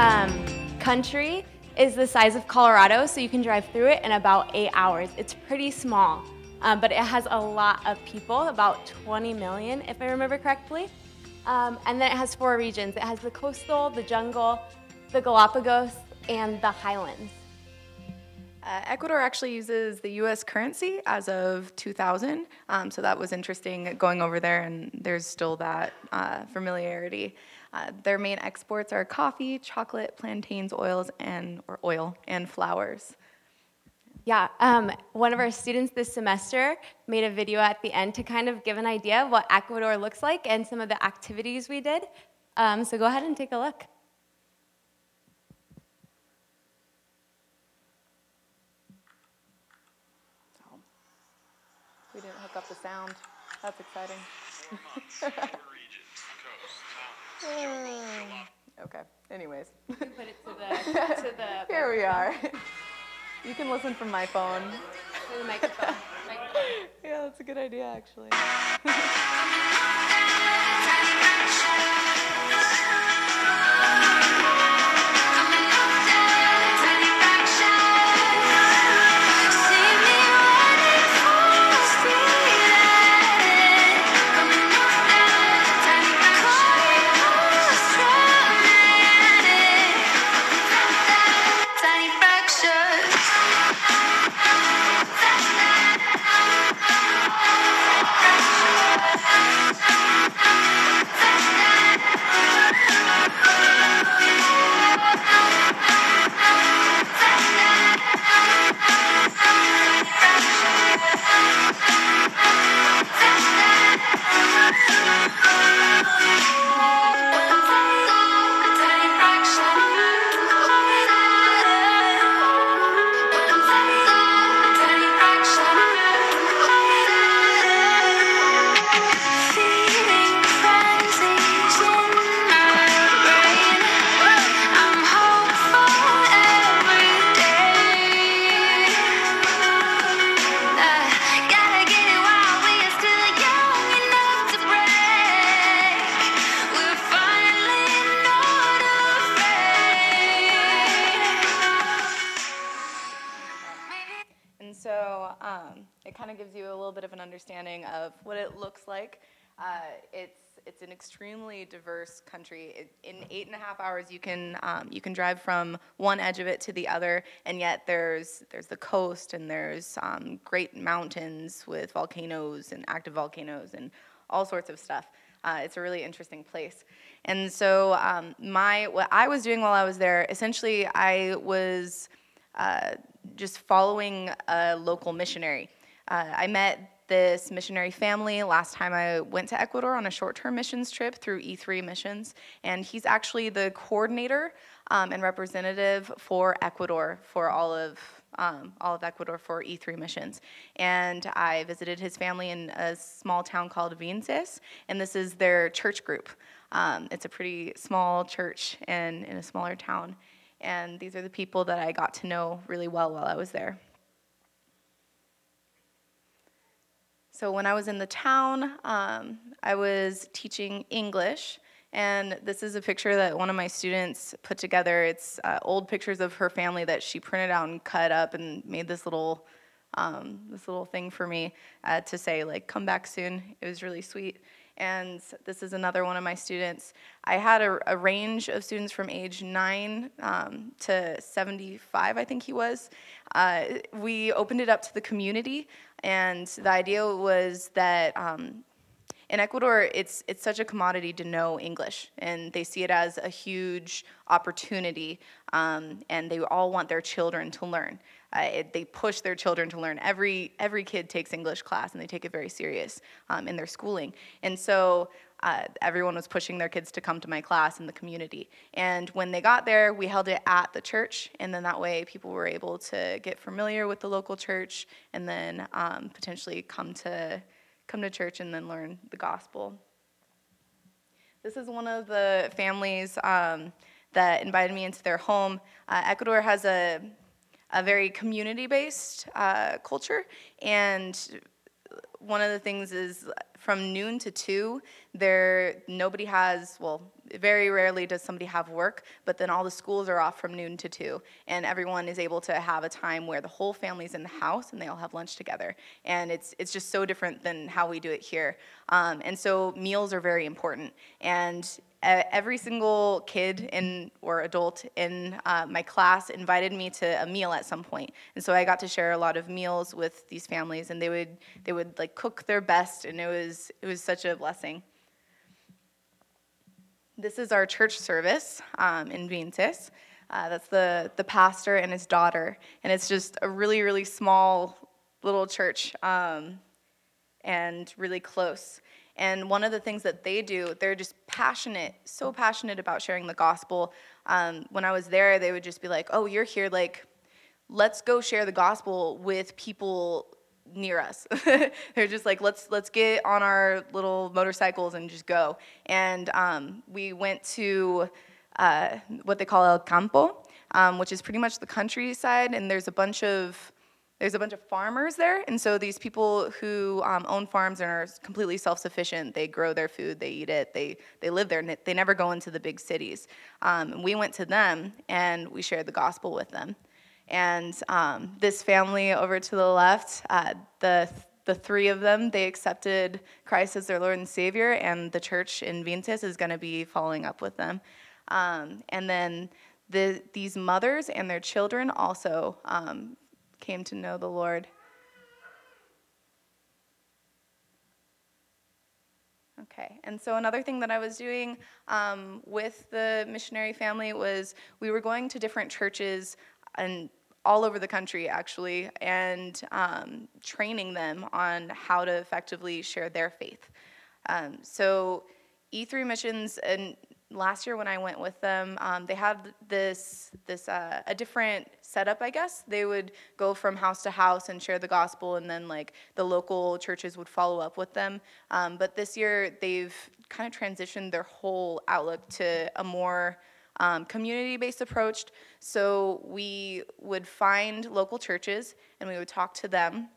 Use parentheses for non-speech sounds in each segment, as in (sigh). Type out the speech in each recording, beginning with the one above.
um, country is the size of Colorado, so you can drive through it in about eight hours. It's pretty small, um, but it has a lot of people, about 20 million, if I remember correctly. Um, and then it has four regions it has the coastal, the jungle, the Galapagos, and the highlands. Uh, Ecuador actually uses the US currency as of 2000, um, so that was interesting going over there, and there's still that uh, familiarity. Uh, their main exports are coffee, chocolate, plantains, oils, and or oil and flowers. Yeah, um, one of our students this semester made a video at the end to kind of give an idea of what Ecuador looks like and some of the activities we did. Um, so go ahead and take a look. We didn't hook up the sound. That's exciting. (sighs) okay. Anyways, Put it to the, (laughs) to the, here we are. (laughs) You can listen from my phone. to the microphone. (laughs) Yeah, that's a good idea, actually. Hours, you can um, you can drive from one edge of it to the other, and yet there's there's the coast and there's um, great mountains with volcanoes and active volcanoes and all sorts of stuff. Uh, it's a really interesting place. And so um, my what I was doing while I was there, essentially, I was uh, just following a local missionary. Uh, I met this missionary family last time I went to Ecuador on a short term missions trip through E3 Missions, and he's actually the coordinator um, and representative for Ecuador for all of. Um, all of Ecuador for E3 missions. And I visited his family in a small town called Vinces, and this is their church group. Um, it's a pretty small church in, in a smaller town. And these are the people that I got to know really well while I was there. So when I was in the town, um, I was teaching English, and this is a picture that one of my students put together. It's uh, old pictures of her family that she printed out and cut up and made this little um, this little thing for me uh, to say like come back soon. It was really sweet. And this is another one of my students. I had a, a range of students from age 9 um, to 75, I think he was. Uh, we opened it up to the community, and the idea was that um, in Ecuador, it's it's such a commodity to know English, and they see it as a huge opportunity, um, and they all want their children to learn. Uh, it, they push their children to learn. Every every kid takes English class, and they take it very serious um, in their schooling. And so uh, everyone was pushing their kids to come to my class in the community. And when they got there, we held it at the church, and then that way people were able to get familiar with the local church, and then um, potentially come to come to church and then learn the gospel. This is one of the families um, that invited me into their home. Uh, Ecuador has a, a very community based uh, culture, and one of the things is from noon to two, there nobody has well, very rarely does somebody have work, but then all the schools are off from noon to two, and everyone is able to have a time where the whole family's in the house and they all have lunch together. And it's it's just so different than how we do it here. Um, and so meals are very important. And every single kid in or adult in uh, my class invited me to a meal at some point and so i got to share a lot of meals with these families and they would they would like cook their best and it was it was such a blessing this is our church service um, in Vinces. Uh, that's the, the pastor and his daughter. And it's just a really, really small little church um, and really close. And one of the things that they do, they're just passionate, so passionate about sharing the gospel. Um, when I was there, they would just be like, oh, you're here, like, let's go share the gospel with people near us. (laughs) They're just like, let's let's get on our little motorcycles and just go. And um, we went to uh, what they call El Campo, um, which is pretty much the countryside, and there's a bunch of there's a bunch of farmers there, and so these people who um, own farms and are completely self-sufficient, they grow their food, they eat it, they they live there, and they never go into the big cities. Um, and we went to them, and we shared the gospel with them. And um, this family over to the left, uh, the the three of them, they accepted Christ as their Lord and Savior, and the church in Vinces is going to be following up with them. Um, and then the, these mothers and their children also um, came to know the Lord. Okay, and so another thing that I was doing um, with the missionary family was we were going to different churches and all over the country actually and um, training them on how to effectively share their faith um, so e3 missions and last year when i went with them um, they had this this uh, a different setup i guess they would go from house to house and share the gospel and then like the local churches would follow up with them um, but this year they've kind of transitioned their whole outlook to a more um, community based approach. So we would find local churches and we would talk to them.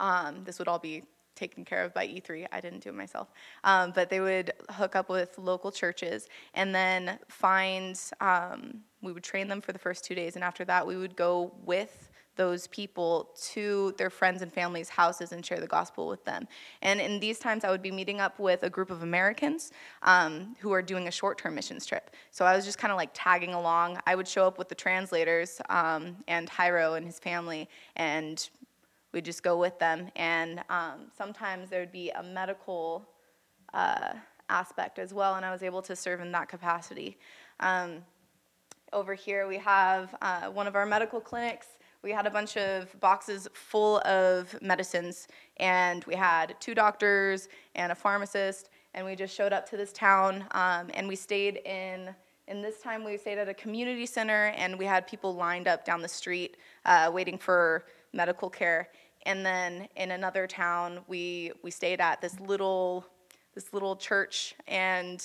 Um, this would all be taken care of by E3. I didn't do it myself. Um, but they would hook up with local churches and then find, um, we would train them for the first two days. And after that, we would go with those people to their friends and families' houses and share the gospel with them. And in these times, I would be meeting up with a group of Americans um, who are doing a short term missions trip. So I was just kind of like tagging along. I would show up with the translators um, and Jairo and his family, and we'd just go with them. And um, sometimes there would be a medical uh, aspect as well, and I was able to serve in that capacity. Um, over here, we have uh, one of our medical clinics we had a bunch of boxes full of medicines, and we had two doctors and a pharmacist, and we just showed up to this town, um, and we stayed in. In this time, we stayed at a community center, and we had people lined up down the street uh, waiting for medical care. And then in another town, we we stayed at this little this little church, and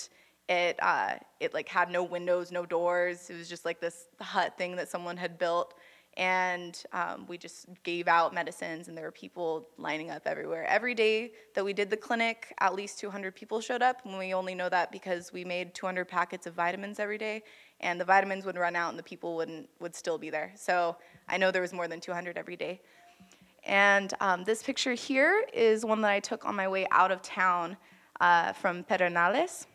it uh, it like had no windows, no doors. It was just like this hut thing that someone had built. And um, we just gave out medicines and there were people lining up everywhere. Every day that we did the clinic at least 200 people showed up. And we only know that because we made 200 packets of vitamins every day and the vitamins would run out and the people wouldn't would still be there. So i know there was more than 200 every day and um, this picture here is one that i took on my way out of town uh, from pedernales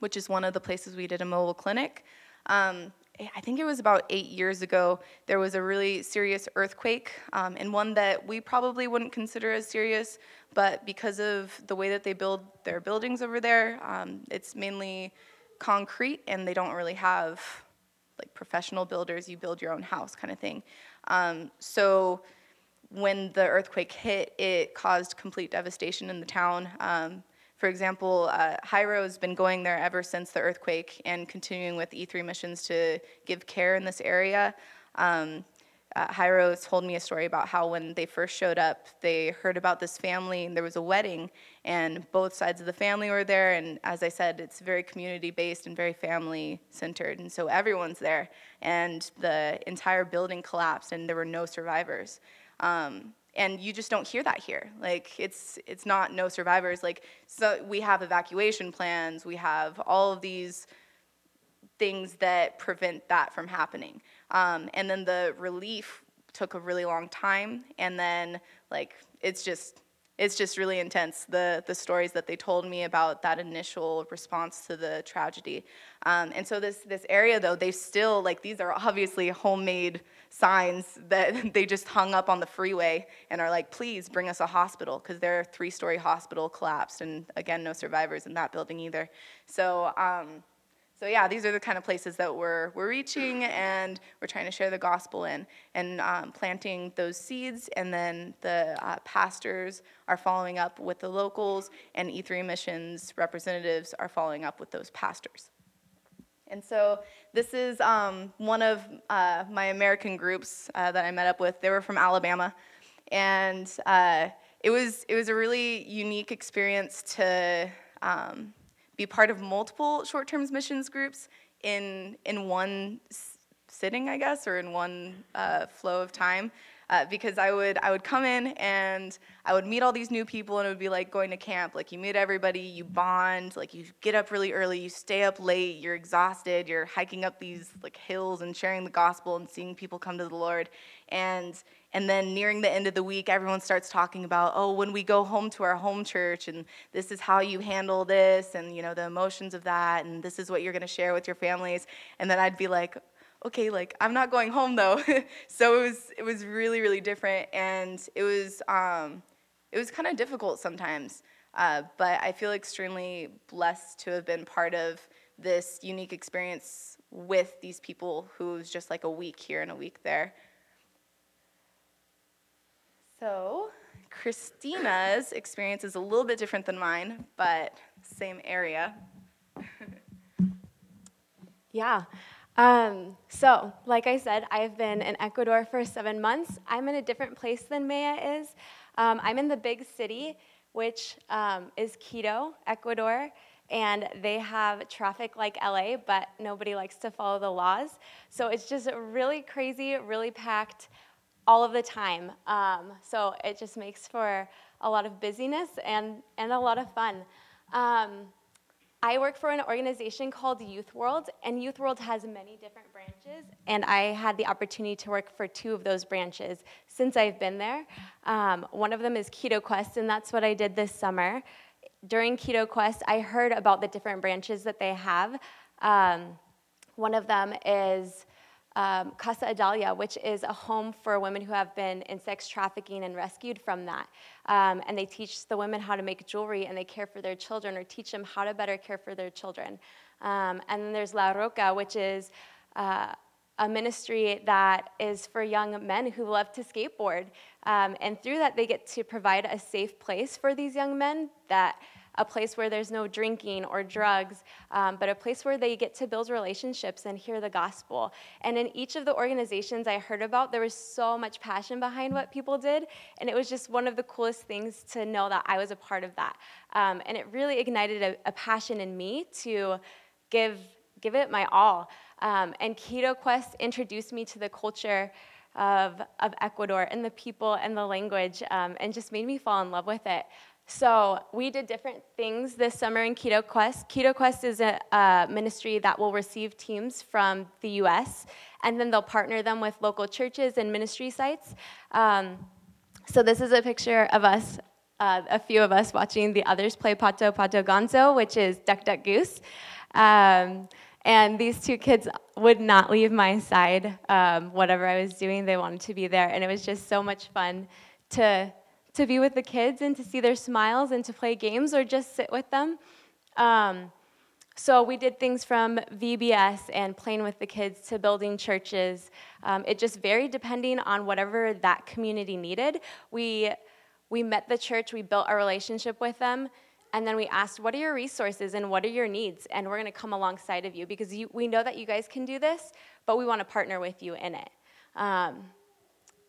which is one of the places we did a mobile clinic um, I think it was about eight years ago, there was a really serious earthquake, um, and one that we probably wouldn't consider as serious, but because of the way that they build their buildings over there, um, it's mainly concrete, and they don't really have like professional builders. You build your own house, kind of thing. Um, so when the earthquake hit, it caused complete devastation in the town. Um, for example, uh, has been going there ever since the earthquake and continuing with E3 missions to give care in this area. Um, uh, told me a story about how when they first showed up, they heard about this family and there was a wedding, and both sides of the family were there. And as I said, it's very community based and very family centered, and so everyone's there. And the entire building collapsed, and there were no survivors. Um, and you just don't hear that here. Like it's it's not no survivors. Like so we have evacuation plans. We have all of these things that prevent that from happening. Um, and then the relief took a really long time. And then like it's just it's just really intense the the stories that they told me about that initial response to the tragedy. Um, and so this this area though they still like these are obviously homemade signs that (laughs) they just hung up on the freeway and are like please bring us a hospital because their three story hospital collapsed and again no survivors in that building either. So um, so yeah, these are the kind of places that we're, we're reaching and we're trying to share the gospel in and um, planting those seeds. And then the uh, pastors are following up with the locals and E3 missions representatives are following up with those pastors. And so this is um, one of uh, my American groups uh, that I met up with. They were from Alabama. And uh, it, was, it was a really unique experience to um, be part of multiple short-term missions groups in in one sitting, I guess, or in one uh, flow of time. Uh, because I would I would come in and I would meet all these new people and it would be like going to camp. Like you meet everybody, you bond, like you get up really early, you stay up late, you're exhausted, you're hiking up these like hills and sharing the gospel and seeing people come to the Lord. And and then nearing the end of the week, everyone starts talking about, oh, when we go home to our home church, and this is how you handle this, and you know the emotions of that, and this is what you're going to share with your families. And then I'd be like, okay, like I'm not going home though. (laughs) so it was it was really really different, and it was um, it was kind of difficult sometimes. Uh, but I feel extremely blessed to have been part of this unique experience with these people who's just like a week here and a week there. So, Christina's experience is a little bit different than mine, but same area. (laughs) Yeah. Um, so, like I said, I've been in Ecuador for seven months. I'm in a different place than Maya is. Um, I'm in the big city, which um, is Quito, Ecuador, and they have traffic like LA, but nobody likes to follow the laws. So it's just really crazy, really packed all of the time. Um, so it just makes for a lot of busyness and, and a lot of fun. Um, I work for an organization called Youth World, and Youth World has many different branches, and I had the opportunity to work for two of those branches since I've been there. Um, one of them is Quito Quest, and that's what I did this summer. During Quito Quest, I heard about the different branches that they have. Um, one of them is um, Casa Adalia, which is a home for women who have been in sex trafficking and rescued from that. Um, and they teach the women how to make jewelry and they care for their children or teach them how to better care for their children. Um, and then there's La Roca, which is uh, a ministry that is for young men who love to skateboard. Um, and through that, they get to provide a safe place for these young men that a place where there's no drinking or drugs, um, but a place where they get to build relationships and hear the gospel. And in each of the organizations I heard about, there was so much passion behind what people did, and it was just one of the coolest things to know that I was a part of that. Um, and it really ignited a, a, passion in me to give, give it my all. Um, and Quito Quest introduced me to the culture of, of Ecuador and the people and the language um, and just made me fall in love with it. So we did different things this summer in Quito Quest. Quito Quest is a, a, ministry that will receive teams from the U.S. and then they'll partner them with local churches and ministry sites. Um, so this is a picture of us, uh, a few of us watching the others play Pato Pato Ganso, which is Duck Duck Goose. Um, and these two kids would not leave my side. Um, whatever I was doing, they wanted to be there, and it was just so much fun to to be with the kids and to see their smiles and to play games or just sit with them. Um, so we did things from VBS and playing with the kids to building churches. Um, it just varied depending on whatever that community needed. We we met the church, we built a relationship with them, and then we asked, "What are your resources and what are your needs?" And we're going to come alongside of you because you, we know that you guys can do this, but we want to partner with you in it. Um,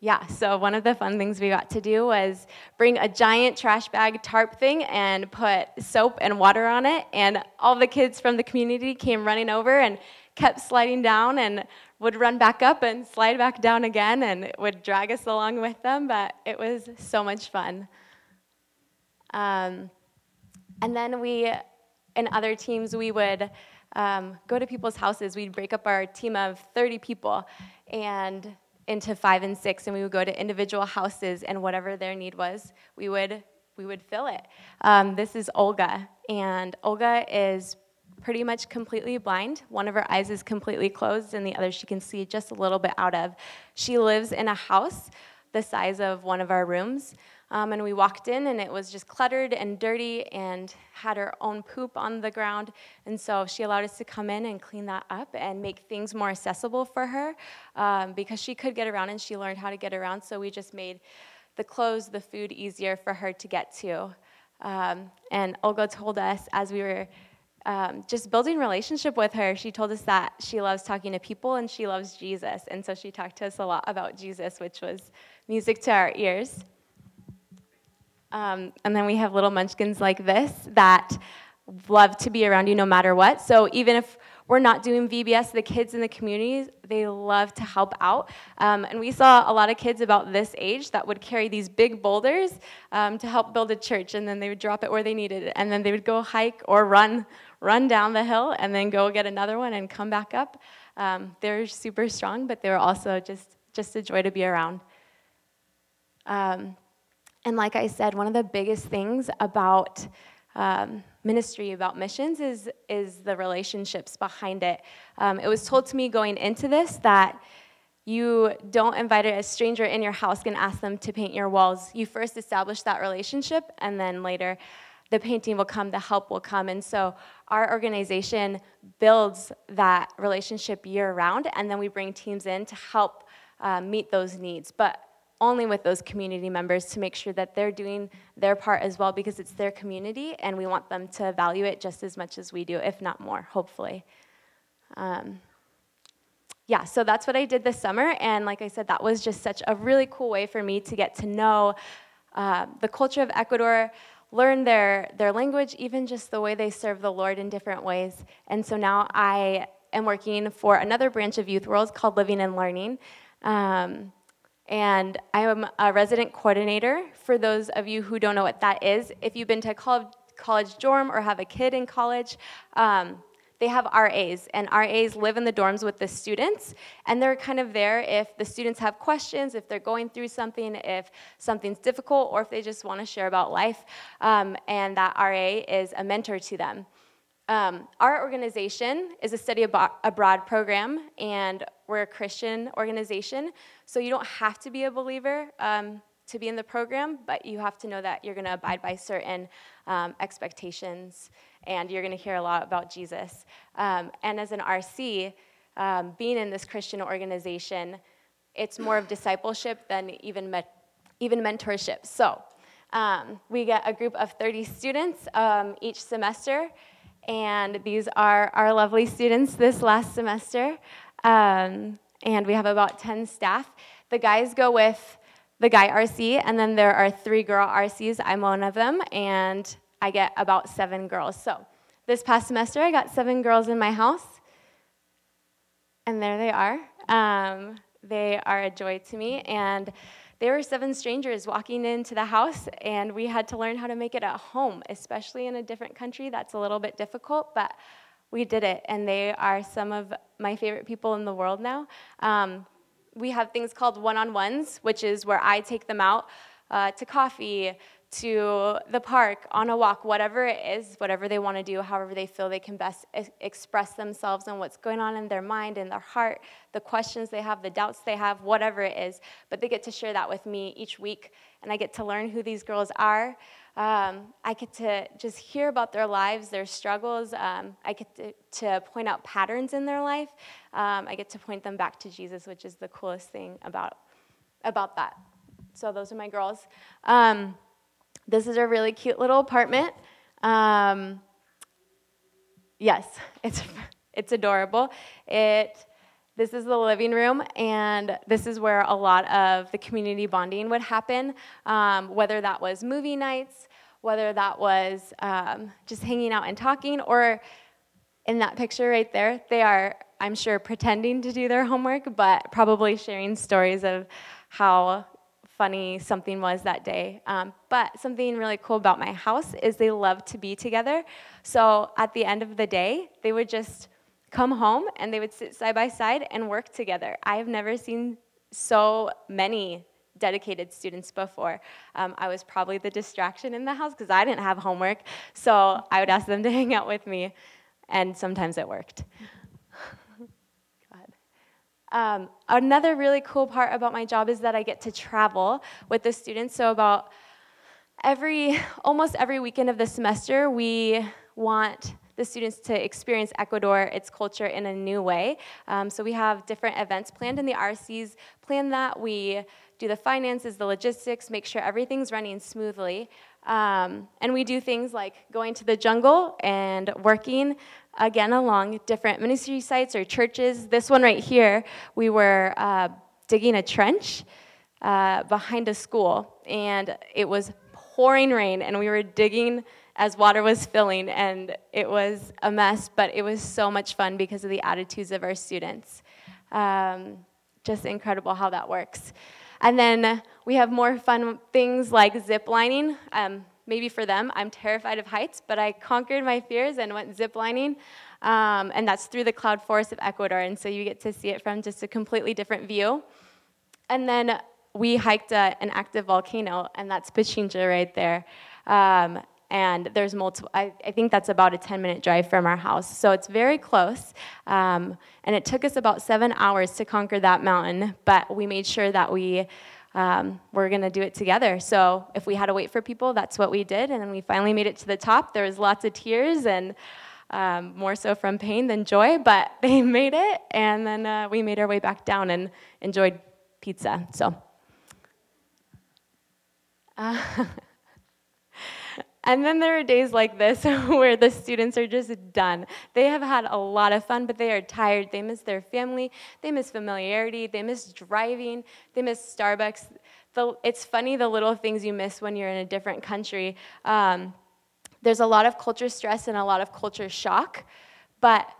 yeah, so one of the fun things we got to do was bring a giant trash bag tarp thing and put soap and water on it. And all the kids from the community came running over and kept sliding down and would run back up and slide back down again and would drag us along with them, but it was so much fun. Um, and then we, in other teams, we would um, go to people's houses. We'd break up our team of 30 people and into five and six, and we would go to individual houses, and whatever their need was, we would we would fill it. Um, this is Olga, and Olga is pretty much completely blind. One of her eyes is completely closed, and the other she can see just a little bit out of. She lives in a house the size of one of our rooms. Um, and we walked in, and it was just cluttered and dirty and had her own poop on the ground. And so she allowed us to come in and clean that up and make things more accessible for her um, because she could get around and she learned how to get around. So we just made the clothes, the food easier for her to get to. Um, and Olga told us as we were um, just building relationship with her, she told us that she loves talking to people and she loves Jesus. And so she talked to us a lot about Jesus, which was music to our ears. Um, and then we have little munchkins like this that love to be around you no matter what. So even if we're not doing VBS, the kids in the communities, they love to help out. Um, and we saw a lot of kids about this age that would carry these big boulders um, to help build a church, and then they would drop it where they needed it. And then they would go hike or run, run down the hill, and then go get another one and come back up. Um, they're super strong, but they're also just, just a joy to be around. And like I said, one of the biggest things about um, ministry, about missions, is, is the relationships behind it. Um, it was told to me going into this that you don't invite a stranger in your house and ask them to paint your walls. You first establish that relationship, and then later the painting will come, the help will come. And so our organization builds that relationship year round, and then we bring teams in to help uh, meet those needs. But only with those community members to make sure that they're doing their part as well because it's their community and we want them to value it just as much as we do, if not more, hopefully. Um, yeah, so that's what I did this summer. And like I said, that was just such a really cool way for me to get to know uh, the culture of Ecuador, learn their, their language, even just the way they serve the Lord in different ways. And so now I am working for another branch of Youth World called Living and Learning. Um, and I am a resident coordinator. For those of you who don't know what that is, if you've been to college, dorm or have a kid in college, um, they have RAs, and RAs live in the dorms with the students, and they're kind of there if the students have questions, if they're going through something, if something's difficult, or if they just want to share about life. Um, and that RA is a mentor to them. Um, our organization is a study abroad program, and we're a Christian organization. So you don't have to be a believer um, to be in the program, but you have to know that you're going to abide by certain um, expectations, and you're going to hear a lot about Jesus. Um, and as an RC, um, being in this Christian organization, it's more of discipleship than even me- even mentorship. So. Um, we get a group of 30 students each semester, and these are our lovely students this last semester. Um, and we have about 10 staff. The guys go with the guy RC, and then there are three girl RCs. I'm one of them, and I get about seven girls. So this past semester, I got seven girls in my house, and there they are. Um, they are a joy to me, and there were seven strangers walking into the house, and we had to learn how to make it at home, especially in a different country. That's a little bit difficult, but we did it, and they are some of my favorite people in the world now. Um, we have things called one on ones, which is where I take them out uh, to coffee, to the park, on a walk, whatever it is, whatever they want to do, however they feel they can best express themselves and what's going on in their mind and their heart, the questions they have, the doubts they have, whatever it is. But they get to share that with me each week, and I get to learn who these girls are. Um, I get to just hear about their lives, their struggles. Um, I get to, to, point out patterns in their life. Um, I get to point them back to Jesus, which is the coolest thing about, about that. So those are my girls. Um, this is a really cute little apartment. Um, yes, (laughs) it's, it's adorable. It, this is the living room, and this is where a lot of the community bonding would happen, um, whether that was movie nights, whether that was um, just hanging out and talking, or in that picture right there, they are I'm sure, pretending to do their homework, but probably sharing stories of how funny something was that day. Um, but something really cool about my house is they love to be together. So at the end of the day, they would just come home and they would sit side by side and work together. I have never seen so many dedicated students before. Um, I was probably the distraction in the house because I didn't have homework, so I would ask them to (laughs) hang out with me, and sometimes it worked. Um, another really cool part about my job is that I get to travel with the students. So about every, almost every weekend of the semester, we want the students to experience Ecuador, its culture in a new way. Um, so we have different events planned, and the RCs plan that. We do the finances, the logistics, make sure everything's running smoothly. Um, and we do things like going to the jungle and working again along different ministry sites or churches. This one right here, we were uh, digging a trench uh, behind a school, and it was pouring rain, and we were digging as water was filling, and it was a mess, but it was so much fun because of the attitudes of our students. Um, just incredible how that works. And then we have more fun things like zip lining. Um, maybe for them, I'm terrified of heights, but I conquered my fears and went zip lining. Um, and that's through the cloud forest of Ecuador. And so you get to see it from just a completely different view. And then we hiked an active volcano, and that's Pichincha right there. Um, and there's multiple I, I, think that's about a 10 minute drive from our house. So it's very close um, and it took us about seven hours to conquer that mountain but we made sure that we um, were going to do it together. So if we had to wait for people that's what we did and then we finally made it to the top. There was lots of tears and um, more so from pain than joy but (laughs) they made it and then uh, we made our way back down and enjoyed pizza so. Uh, (laughs) And then there are days like this (laughs) where the students are just done. They have had a lot of fun, but they are tired. They miss their family, they miss familiarity, they miss driving, they miss Starbucks. The, it's funny the little things you miss when you're in a different country. Um, there's a lot of culture stress and a lot of culture shock, but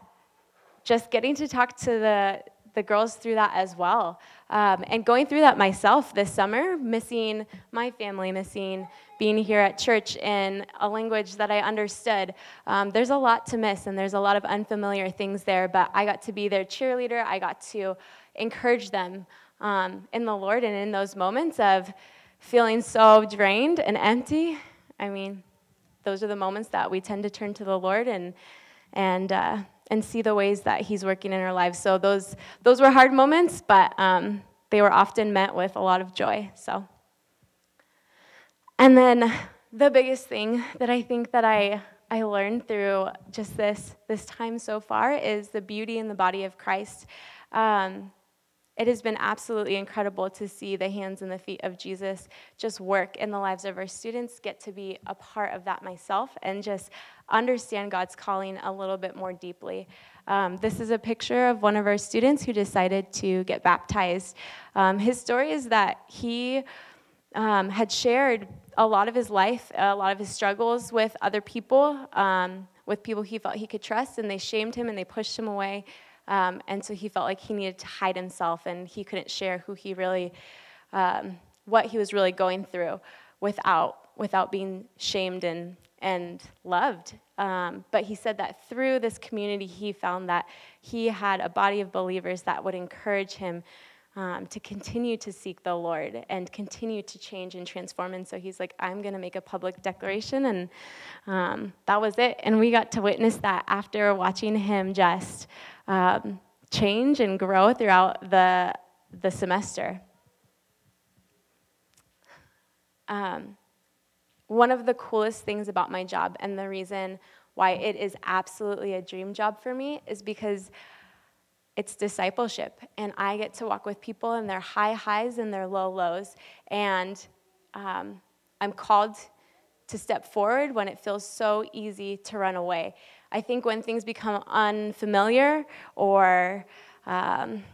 just getting to talk to the the girls through that as well. Um, and going through that myself this summer, missing my family, missing being here at church in a language that I understood. Um, there's a lot to miss, and there's a lot of unfamiliar things there, but I got to be their cheerleader. I got to encourage them um, in the Lord, and in those moments of feeling so drained and empty, I mean, those are the moments that we tend to turn to the Lord and and uh, and see the ways that He's working in our lives. So those those were hard moments, but um, they were often met with a lot of joy. So. And then the biggest thing that I think that I, I learned through just this, this time so far is the beauty in the body of Christ. Um, it has been absolutely incredible to see the hands and the feet of Jesus just work in the lives of our students, get to be a part of that myself, and just understand God's calling a little bit more deeply. Um, this is a picture of one of our students who decided to get baptized. Um, his story is that he um, had shared a lot of his life, a lot of his struggles with other people, um, with people he felt he could trust, and they shamed him and they pushed him away. Um, and so he felt like he needed to hide himself and he couldn't share who he really, um, what he was really going through without, without being shamed and, and loved. Um, but he said that through this community, he found that he had a body of believers that would encourage him um, to continue to seek the Lord and continue to change and transform. And so he's like, I'm going to make a public declaration. And um, that was it. And we got to witness that after watching him just um, change and grow throughout the, the semester. Um, one of the coolest things about my job and the reason why it is absolutely a dream job for me is because it's discipleship. And I get to walk with people in their high highs and their low lows. And um, I'm called to step forward when it feels so easy to run away. I think when things become unfamiliar or um,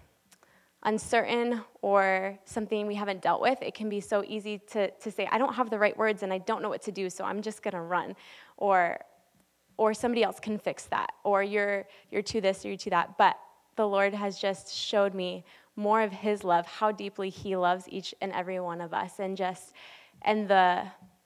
uncertain or something we haven't dealt with, it can be so easy to, to say, I don't have the right words and I don't know what to do, so I'm just gonna run. Or, or somebody else can fix that. Or you're, you're to this or you're to that. But the Lord has just showed me more of His love, how deeply He loves each and every one of us, and just and the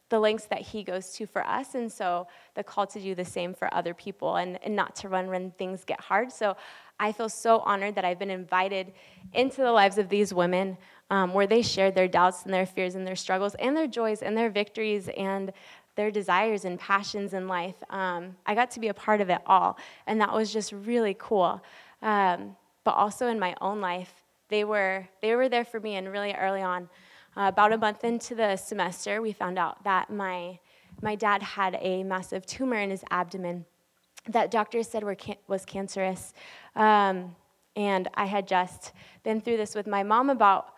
the lengths that He goes to for us, and so the call to do the same for other people, and, and not to run when things get hard. So I feel so honored that I've been invited into the lives of these women, um, where they shared their doubts and their fears and their struggles and their joys and their victories and their desires and passions in life. Um, I got to be a part of it all, and that was just really cool. Um, but also in my own life, they were they were there for me, and really early on, uh, about a month into the semester, we found out that my my dad had a massive tumor in his abdomen that doctors said were can- was cancerous, um, and I had just been through this with my mom about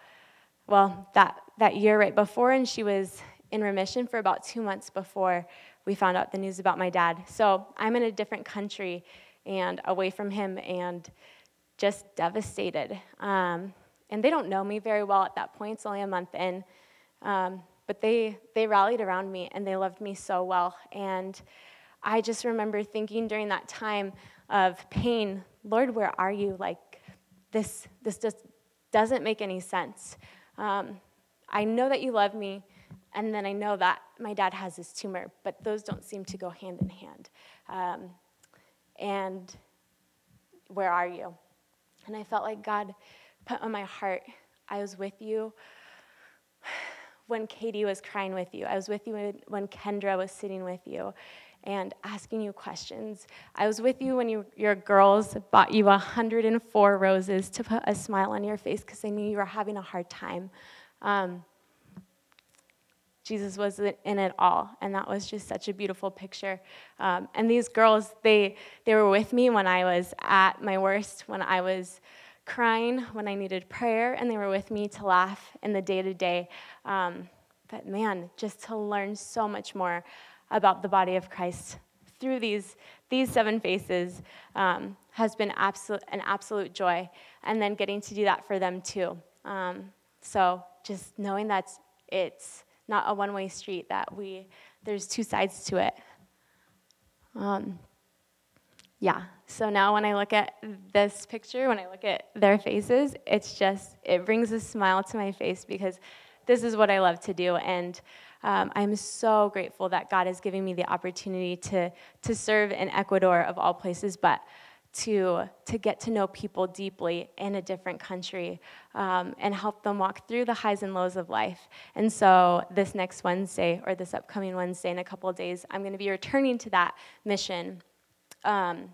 well that that year right before, and she was in remission for about two months before we found out the news about my dad. So I'm in a different country and away from him and just devastated. Um, and they don't know me very well at that point. It's only a month in. Um, but they, they rallied around me and they loved me so well. And I just remember thinking during that time of pain, Lord, where are you? Like, this, this just doesn't make any sense. Um, I know that you love me, and then I know that my dad has this tumor, but those don't seem to go hand in hand. Um, and where are you? And I felt like God put on my heart, I was with you when Katie was crying with you. I was with you when, Kendra was sitting with you and asking you questions. I was with you when you, your girls bought you 104 roses to put a smile on your face because they knew you were having a hard time. Um, Jesus was in it all, and that was just such a beautiful picture. Um, and these girls, they they were with me when I was at my worst, when I was crying, when I needed prayer, and they were with me to laugh in the day to day. But man, just to learn so much more about the body of Christ through these these seven faces um, has been absolute, an absolute joy, and then getting to do that for them too. Um, so just knowing that it's not a one-way street that we there's two sides to it. Um, yeah so now when i look at this picture when i look at their faces it's just it brings a smile to my face because this is what i love to do. And um, i'm so grateful that god is giving me the opportunity to to serve in ecuador of all places. But to, to get to know people deeply in a different country um, and help them walk through the highs and lows of life. And so, this next Wednesday, or this upcoming Wednesday in a couple of days, I'm going to be returning to that mission. Um,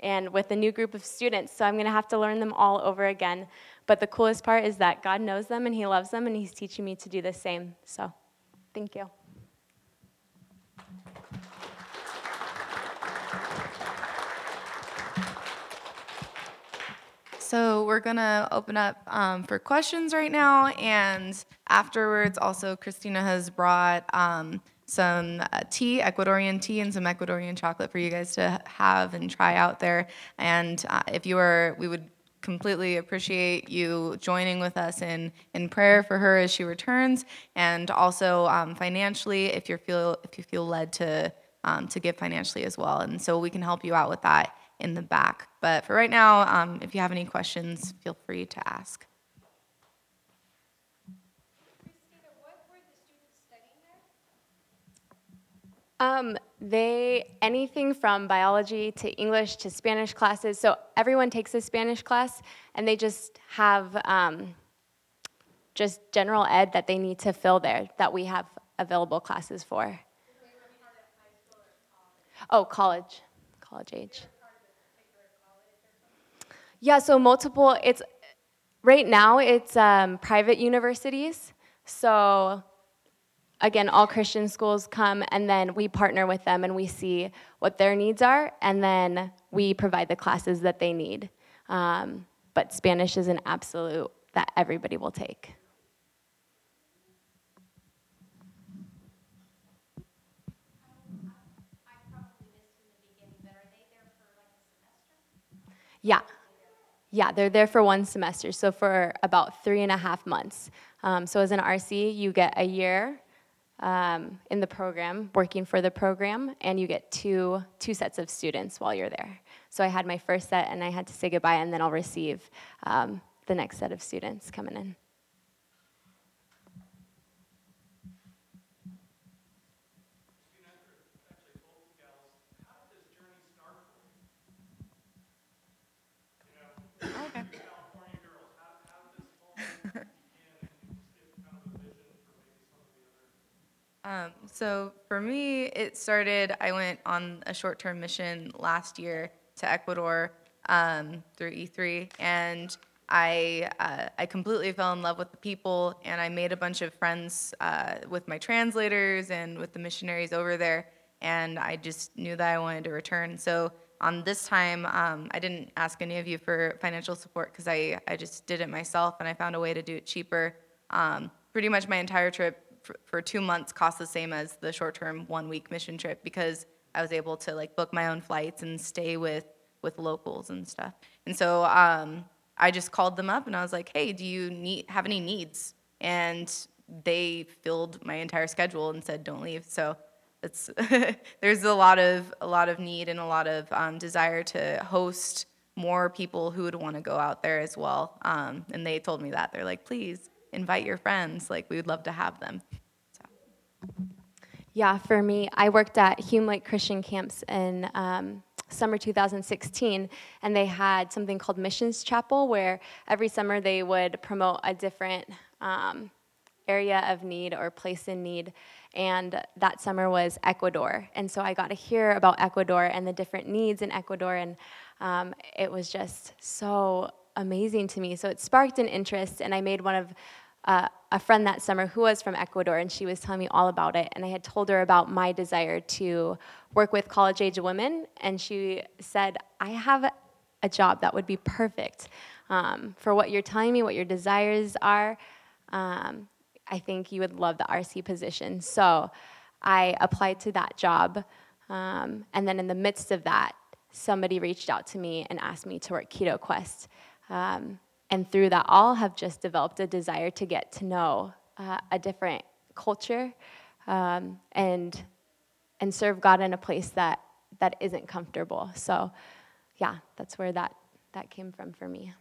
and with a new group of students, so I'm going to have to learn them all over again. But the coolest part is that God knows them and He loves them, and He's teaching me to do the same. So, thank you. So we're gonna open up um, for questions right now, and afterwards, also Christina has brought um, some uh, tea, Ecuadorian tea, and some Ecuadorian chocolate for you guys to have and try out there. And uh, if you are, we would completely appreciate you joining with us in in prayer for her as she returns, and also um, financially, if you feel if you feel led to um, to give financially as well, and so we can help you out with that in the back. But for right now, um, if you have any questions, feel free to ask. Um, they anything from biology to English to Spanish classes. So everyone takes a Spanish class, and they just have um, just general ed that they need to fill there that we have available classes for. Oh, college, college age. Yeah, so multiple. It's right now it's um, private universities. So again, all Christian schools come and then we partner with them and we see what their needs are and then we provide the classes that they need. Um, but Spanish is an absolute that everybody will take. Yeah. Yeah, they're there for one semester, so for about three and a half months. Um, so as an RC, you get a year um, in the program, working for the program, and you get two two sets of students while you're there. So I had my first set and I had to say goodbye, and then I'll receive um, the next set of students coming in. Um, so for me, it started, I went on a short term mission last year to Ecuador um, through E3, and I, uh, I completely fell in love with the people, and I made a bunch of friends uh, with my translators and with the missionaries over there, and I just knew that I wanted to return. So on this time, um, I didn't ask any of you for financial support because I, I just did it myself, and I found a way to do it cheaper. Um, pretty much my entire trip for, two months cost the same as the short-term one-week mission trip because I was able to like book my own flights and stay with with locals and stuff. And so um, I just called them up and I was like, "Hey, do you need have any needs?" And they filled my entire schedule and said, "Don't leave." So it's (laughs) there's a lot of a lot of need and a lot of um, desire to host more people who would want to go out there as well. Um, and they told me that they're like, "Please invite your friends. Like we would love to have them." So. Yeah, for me, I worked at Hume Lake Christian Camps in um, summer 2016, and they had something called Missions Chapel, where every summer they would promote a different um, area of need or place in need. And that summer was Ecuador. And so I got to hear about Ecuador and the different needs in Ecuador, and um, it was just so amazing to me. So it sparked an interest, and I made one of uh, a friend that summer who was from Ecuador, and she was telling me all about it. And I had told her about my desire to work with college age women, and she said, I have a job that would be perfect um, for what you're telling me, what your desires are. Um, I think you would love the RC position. So I applied to that job. Um, and then in the midst of that, somebody reached out to me and asked me to work Quito Quest. Um, and through that all have just developed a desire to get to know uh, a different culture um, and and serve God in a place that that isn't comfortable. So yeah, that's where that that came from for me.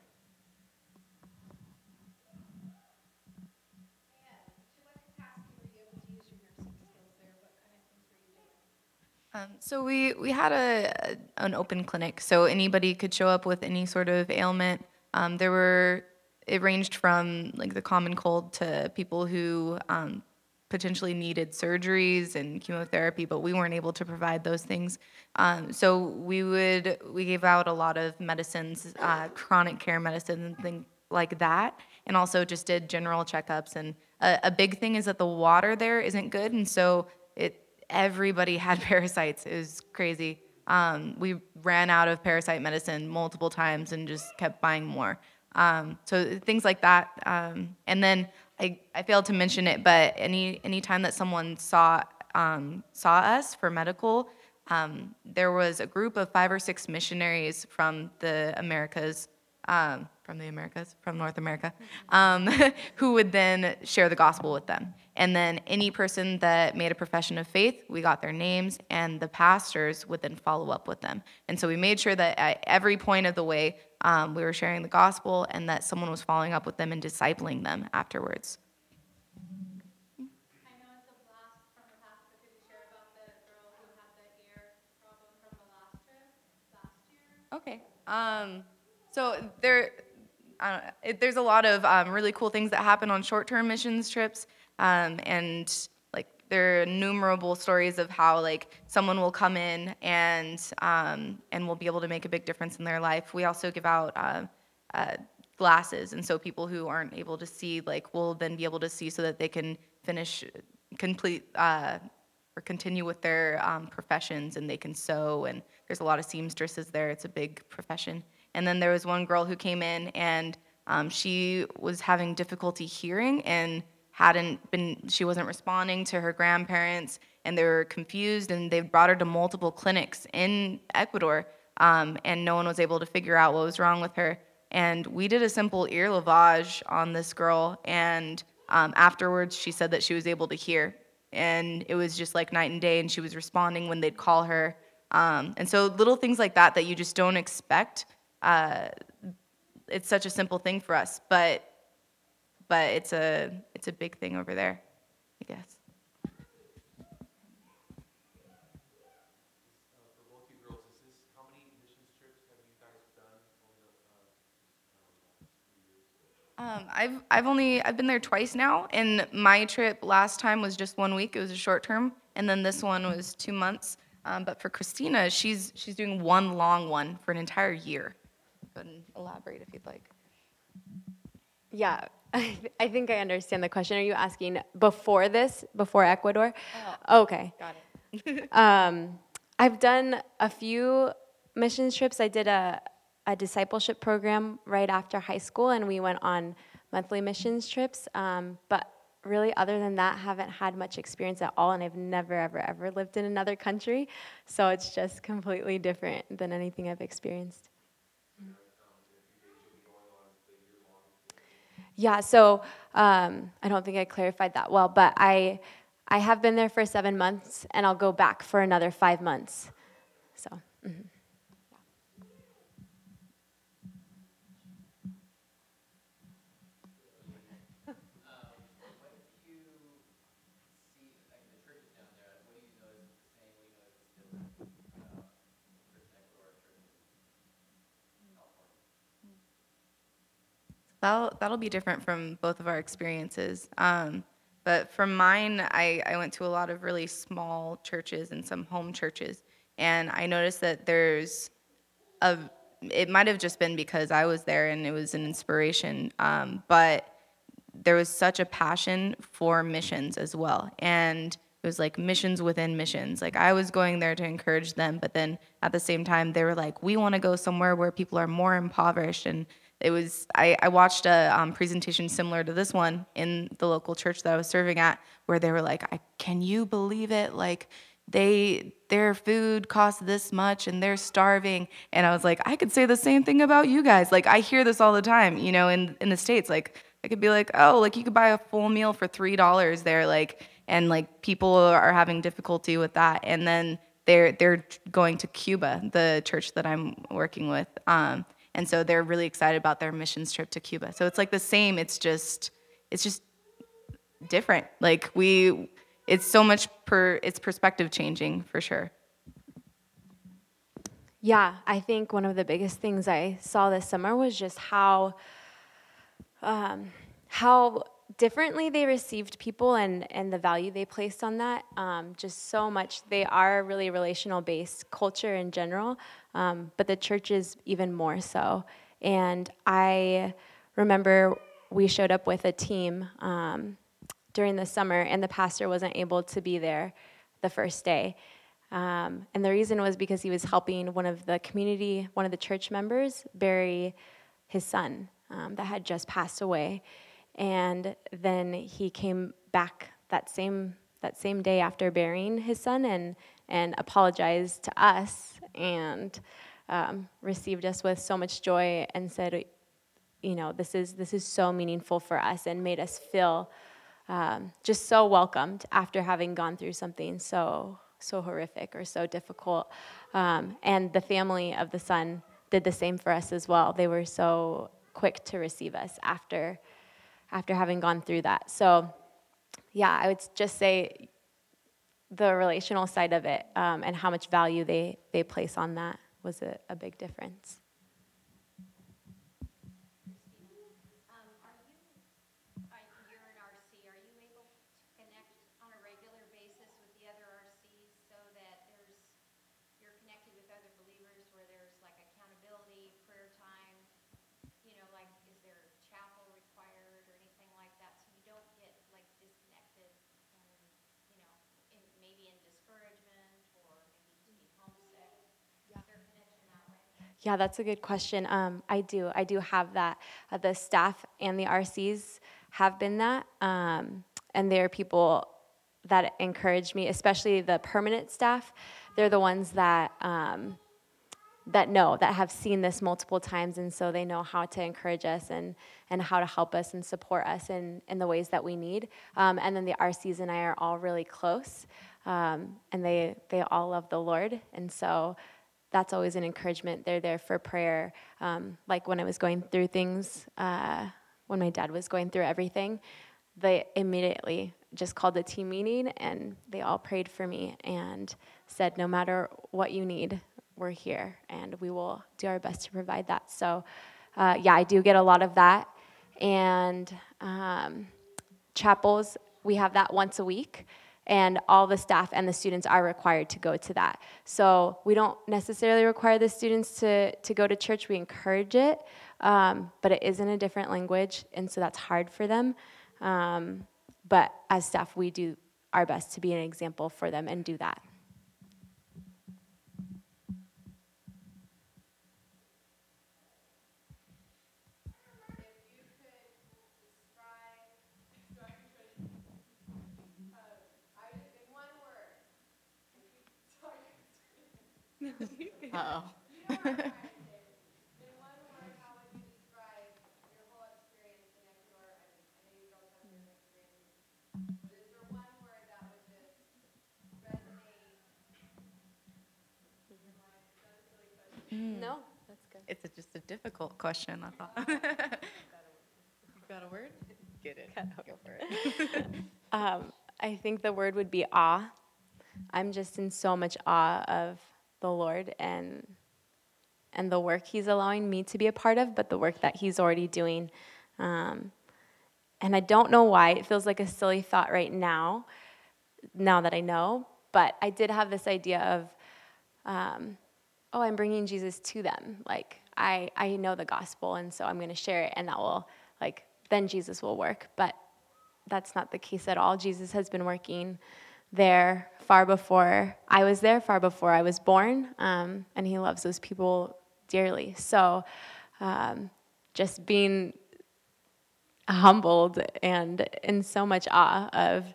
Um, so we, we had a, an open clinic, so anybody could show up with any sort of ailment. Um, there were it ranged from like the common cold to people who um, potentially needed surgeries and chemotherapy, but we weren't able to provide those things. Um, so we would we gave out a lot of medicines, uh, chronic care medicine and things like that, and also just did general checkups. And a, a big thing is that the water there isn't good, and so it everybody (laughs) had parasites. It was crazy. Um, we ran out of parasite medicine multiple times and just kept buying more. Um, so things like that. Um, and then I, I failed to mention it, but any any time that someone saw um, saw us for medical, um, there was a group of five or six missionaries from the Americas, um, from the Americas, from North America, (laughs) who would then share the gospel with them. And then any person that made a profession of faith, we got their names, and the pastors would then follow up with them. And so we made sure that at every point of the way, um, we were sharing the gospel and that someone was following up with them and discipling them afterwards. Okay. Um, so there, it, there's a lot of um, really cool things that happen on short-term missions trips, um, and like there are innumerable stories of how like someone will come in and um, and will be able to make a big difference in their life. We also give out. Uh, uh, glasses and so people who aren't able to see like will then be able to see so that they can finish complete uh, or continue with their um, professions and they can sew and there's a lot of seamstresses there it's a big profession and then there was one girl who came in and um, she was having difficulty hearing and hadn't been she wasn't responding to her grandparents and they were confused and they brought her to multiple clinics in ecuador um, and no one was able to figure out what was wrong with her. And we did a simple ear lavage on this girl and um, afterwards she said that she was able to hear. And it was just like night and day and she was responding when they'd call her. Um, and so little things like that that you just don't expect. Uh, it's such a simple thing for us, but but it's a it's a big thing over there, I guess. Um, I've I've only I've been there twice now, and my trip last time was just one week. It was a short term, and then this one was two months. Um, but for Christina, she's she's doing one long one for an entire year. Go and elaborate if you'd like. Yeah, I, (laughs) th- I think I understand the question. Are you asking before this, before Ecuador? Okay. Got it. (laughs) (laughs) Um, I've done a few missions trips. I did a, a discipleship program right after high school, and we went on monthly missions trips. Um, but really, other than that, haven't had much experience at all, and I've never, ever, ever lived in another country. So it's just completely different than anything I've experienced. Yeah, so um, I don't think I clarified that well, but I I have been there for seven months, and I'll go back for another five months. So. mhm. That'll, that'll be different from both of our experiences. Um, but from mine, I, I went to a lot of really small churches and some home churches. And I noticed that there's a, it might have just been because I was there and it was an inspiration. Um, but there was such a passion for missions as well. And it was like missions within missions. Like I was going there to encourage them, but then at the same time, they were like, we want to go somewhere where people are more impoverished. And it was, I, I watched a um, presentation similar to this one in the local church that I was serving at, where they were like, I, can you believe it? Like, they their food costs this much and they're starving. And i was like i could say the same thing about you guys. Like i hear this all the time you know in in the states. Like i could be like oh like you could buy a full meal for three dollars there like and like people are having difficulty with that. And then they're they're going to cuba the church that i'm working with um, and so they're really excited about their missions trip to cuba so it's like the same it's just it's just different like we it's so much per it's perspective changing for sure Yeah, I think one of the biggest things I saw this summer was just how um, how differently they received people and and the value they placed on that. Um, just so much. They are really relational based culture in general, um, but the church is even more so. And I remember we showed up with a team um, during the summer, and the pastor wasn't able to be there the first day. Um, and the reason was because he was helping one of the community, one of the church members, bury his son um, that had just passed away. And then he came back that same that same day after burying his son and and apologized to us and um, received us with so much joy and said, you know, this is this is so meaningful for us and made us feel um, just so welcomed after having gone through something so so horrific or so difficult. Um, and the family of the son did the same for us as well. They were so quick to receive us after after having gone through that. So, yeah, I would just say the relational side of it um, and how much value they they place on that was a, a big difference. Um, are you, are, you're an RC, are you able to connect on a regular basis with the other RCs so that there's, you're connected with other believers where there's like accountability, prayer time? You know, like, is there chapel required or anything like that, so you don't get like disconnected and, you know, in, maybe in discouragement or maybe just being homesick? Is there a connection that way? Yeah, that's a good question. Um, I do. I do have that. Uh, the staff and the RCs have been that. Um, and they're people that encourage me, especially the permanent staff. They're the ones that. Um, that know that have seen this multiple times and so they know how to encourage us and and how to help us and support us in in the ways that we need um, and then the rcs and i are all really close um, and they they all love the Lord, and so that's always an encouragement. They're there for prayer. Um, like when I was going through things, uh, when my dad was going through everything, they immediately just called a team meeting and they all prayed for me and said, no matter what you need, we're here and we will do our best to provide that. So, uh, yeah, I do get a lot of that. And um, chapels, we have that once a week and all the staff and the students are required to go to that. So we don't necessarily require the students to, to go to church, we encourage it, um, but it is in a different language, and so that's hard for them. Um, but as staff, we do our best to be an example for them and do that. Uh-oh. No, that's good. It's a- just a difficult question, I thought. (laughs) You got a word? (laughs) Get it. Go for it. (laughs) Um, I think the word would be awe. I'm just in so much awe of the Lord and and the work He's allowing me to be a part of, but the work that He's already doing. Um, and I don't know why it feels like a silly thought right now, now that I know. But I did have this idea of, um, oh, I'm bringing Jesus to them. Like I I know the gospel, and so I'm going to share it, and that will like then Jesus will work. But that's not the case at all. Jesus has been working there far before I was there, far before I was born, um, and He loves those people dearly. So, um, just being humbled and in so much awe of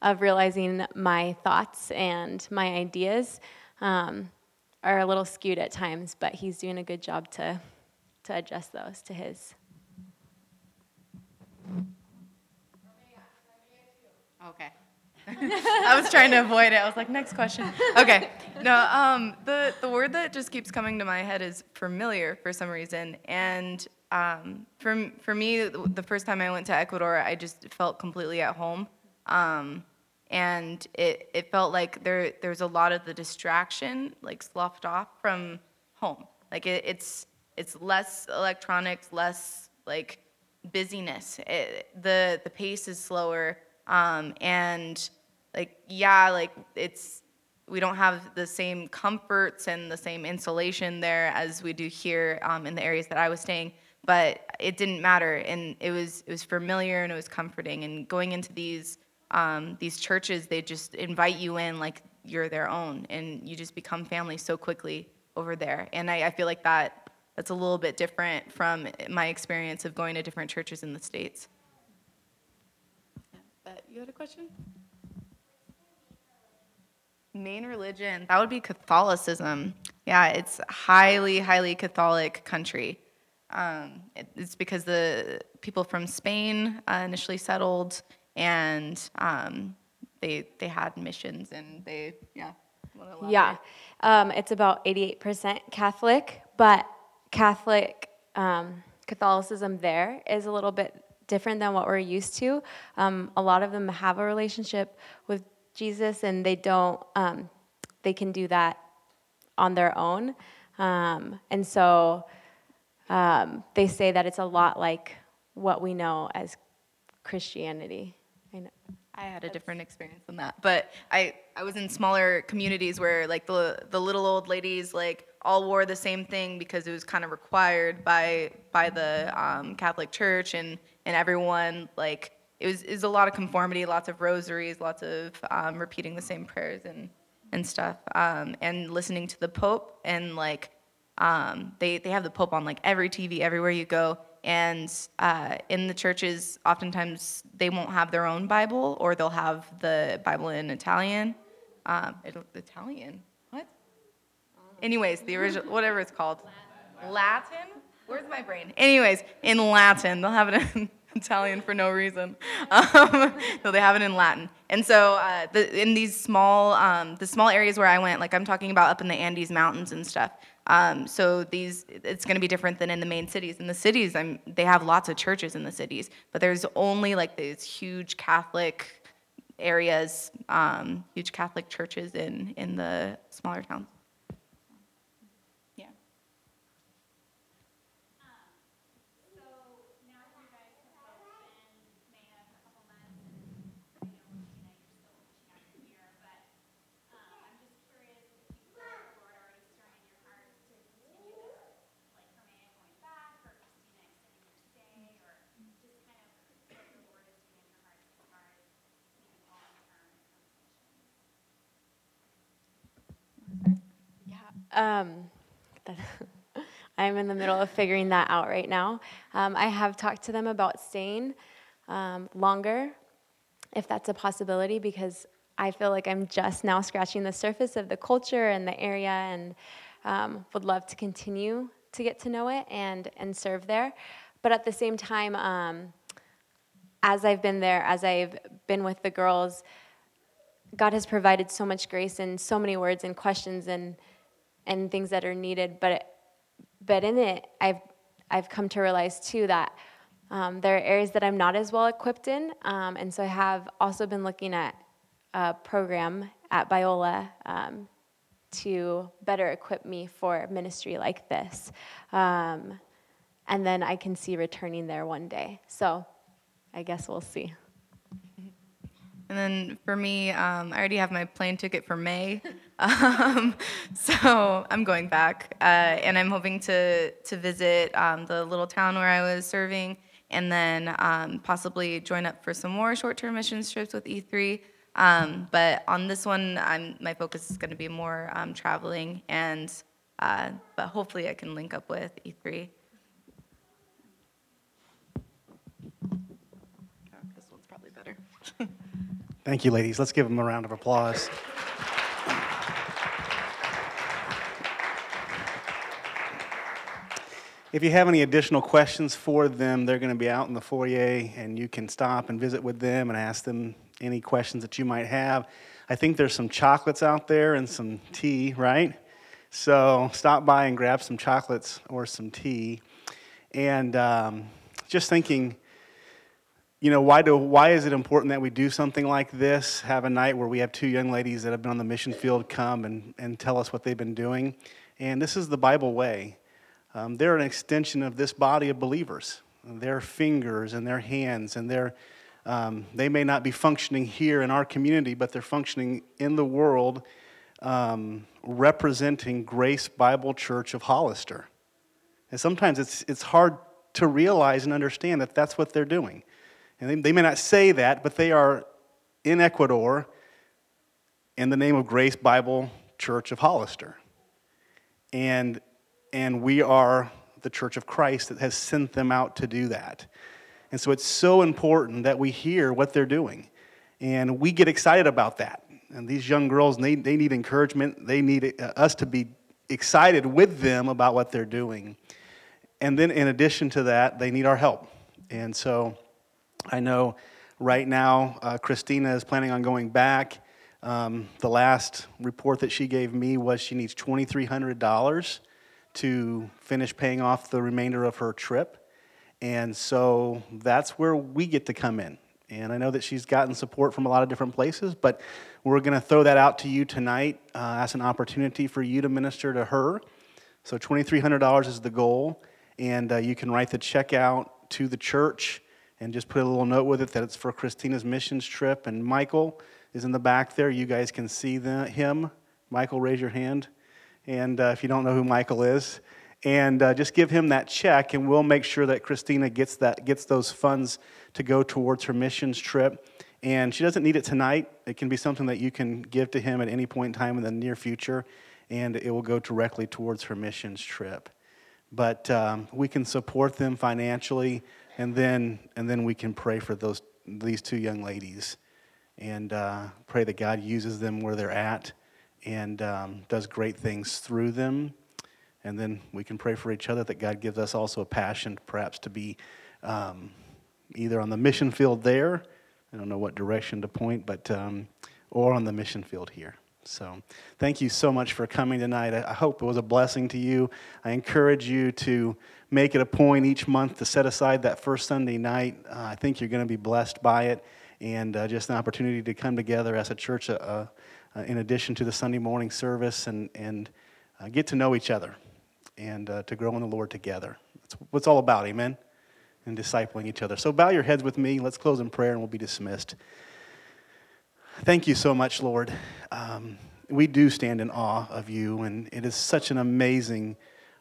of realizing my thoughts and my ideas um, are a little skewed at times, but He's doing a good job to to adjust those to His. Okay. (laughs) I was trying to avoid it. I was like, next question. Okay. No, um, the, the word that just keeps coming to my head is familiar for some reason. And um, for, for me, the first time I went to Ecuador, I just felt completely at home. Um, and it, it felt like there, there was a lot of the distraction, like sloughed off from home. Like it, it's, it's less electronics, less like busyness. It, the, the pace is slower. Um, and like yeah like it's we don't have the same comforts and the same insulation there as we do here um, in the areas that i was staying but it didn't matter and it was it was familiar and it was comforting and going into these um, these churches they just invite you in like you're their own and you just become family so quickly over there and i, I feel like that that's a little bit different from my experience of going to different churches in the states but you had a question Main religion, that would be Catholicism. Yeah, it's highly, highly Catholic country. Um, it, it's because the people from Spain uh, initially settled, and um, they they had missions, and they yeah. Yeah, um, it's about 88% Catholic, but Catholic um, Catholicism there is a little bit different than what we're used to. Um, a lot of them have a relationship with Jesus, and they don't. Um, they can do that on their own, um, and so um, they say that it's a lot like what we know as Christianity. I know. I had a different experience than that, but I, I was in smaller communities where like the the little old ladies like all wore the same thing because it was kind of required by by the um, Catholic Church and and everyone like it was, was a lot of conformity, lots of rosaries, lots of um, repeating the same prayers and and stuff, um, and listening to the Pope and like um, they they have the Pope on like every TV everywhere you go, and uh, in the churches oftentimes they won't have their own Bible or they'll have the Bible in Italian, um, it- Italian what? Anyways, the original whatever it's called, Latin. Where's my brain? Anyways, in Latin they'll have it in (laughs) Italian for no reason. Um, (laughs) they have it in Latin. And so uh, the, in these small, um, the small areas where I went, like I'm talking about up in the Andes Mountains and stuff. Um, so these, it's going to be different than in the main cities. In the cities, I'm, they have lots of churches in the cities, but there's only like these huge Catholic areas, um, huge Catholic churches in in the smaller towns. Yeah. So now you guys have both been Maya a couple months, and I know Regina, you're still reaching out to here, but um, I'm just curious if you feel like the Lord already stirring in your heart to continue this, like for Maya going back, or Christina extending your stay, or just kind of what the Lord is doing in your heart as far as maybe long term in terms of missions. Um, (laughs) I'm in the middle of figuring that out right now. Um, I have talked to them about staying um, longer, if that's a possibility, because I feel like I'm just now scratching the surface of the culture and the area, and um, would love to continue to get to know it and and serve there. But at the same time, um, as I've been there, as I've been with the girls, God has provided so much grace and so many words and questions and and things that are needed. But but in it, I've I've come to realize too that um, there are areas that I'm not as well equipped in, um, and so I have also been looking at a program at Biola um, to better equip me for ministry like this, um, and then I can see returning there one day. So I guess we'll see. And then for me, um, I already have my plane ticket for May, (laughs) um, so I'm going back, uh, and I'm hoping to to visit um, the little town where I was serving, and then um, possibly join up for some more short-term missions trips with E3. Um, but on this one, I'm, my focus is going to be more um, traveling, and uh, but hopefully I can link up with E E3. This one's probably better. Thank you, ladies. Let's give them a round of applause. If you have any additional questions for them, they're going to be out in the foyer, and you can stop and visit with them and ask them any questions that you might have. I think there's some chocolates out there and some tea, right? So stop by and grab some chocolates or some tea. And um, just thinking, you know, why, do, why is it important that we do something like this? Have a night where we have two young ladies that have been on the mission field come and, and tell us what they've been doing. And this is the Bible way. Um, they're an extension of this body of believers. Their fingers and their hands and their, um, they may not be functioning here in our community, but they're functioning in the world um, representing Grace Bible Church of Hollister. And sometimes it's, it's hard to realize and understand that that's what they're doing. And they, they may not say that, but they are in Ecuador in the name of Grace Bible Church of Hollister. And, and we are the Church of Christ that has sent them out to do that. And so it's so important that we hear what they're doing. And we get excited about that. And these young girls, they, they need encouragement. They need uh, us to be excited with them about what they're doing. And then, in addition to that, they need our help. And so I know right now uh, Christina is planning on going back. Um, the last report that she gave me was she needs $2,300 to finish paying off the remainder of her trip. And so that's where we get to come in. And I know that she's gotten support from a lot of different places, but we're going to throw that out to you tonight uh, as an opportunity for you to minister to her. So $2,300 is the goal, and uh, you can write the check out to the church and just put a little note with it that it's for Christina's missions trip. And Michael is in the back there. You guys can see the, him. Michael, raise your hand. And uh, if you don't know who Michael is, and uh, just give him that check, and we'll make sure that Christina gets that gets those funds to go towards her missions trip. And she doesn't need it tonight. It can be something that you can give to him at any point in time in the near future, and it will go directly towards her missions trip. But um, we can support them financially, and then and then we can pray for those these two young ladies, and uh, pray that God uses them where they're at, and um, does great things through them. And then we can pray for each other that God gives us also a passion, perhaps, to be um, either on the mission field there, I don't know what direction to point, but um, or on the mission field here. So, thank you so much for coming tonight. I hope it was a blessing to you. I encourage you to make it a point each month to set aside that first Sunday night. Uh, I think you're going to be blessed by it, and uh, just an opportunity to come together as a church, uh, in addition to the Sunday morning service, and and uh, get to know each other, and uh, to grow in the Lord together. That's what it's all about. Amen and discipling each other. So bow your heads with me. Let's close in prayer and we'll be dismissed. Thank you so much, Lord. Um, we do stand in awe of you, and it is such an amazing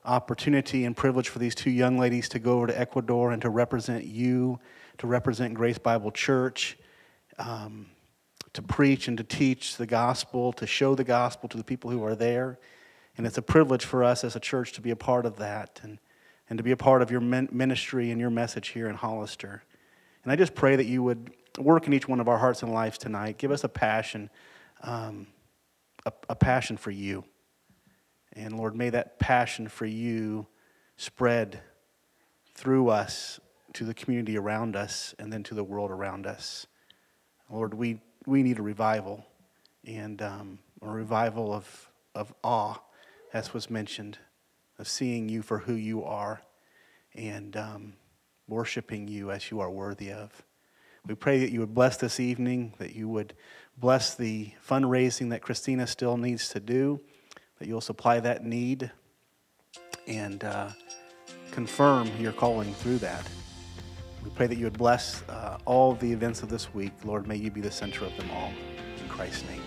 opportunity and privilege for these two young ladies to go over to Ecuador and to represent you, to represent Grace Bible Church, um, to preach and to teach the gospel, to show the gospel to the people who are there. And it's a privilege for us as a church to be a part of that. And and to be a part of your ministry and your message here in Hollister. And I just pray that you would work in each one of our hearts and lives tonight. Give us a passion, um, a, a passion for you. And Lord, may that passion for you spread through us to the community around us and then to the world around us. Lord, we, we need a revival and um, a revival of, of awe, as was mentioned of seeing you for who you are and um, worshiping you as you are worthy of. We pray that you would bless this evening, that you would bless the fundraising that Christina still needs to do, that you'll supply that need and uh, confirm your calling through that. We pray that you would bless uh, all the events of this week. Lord, may you be the center of them all. In Christ's name.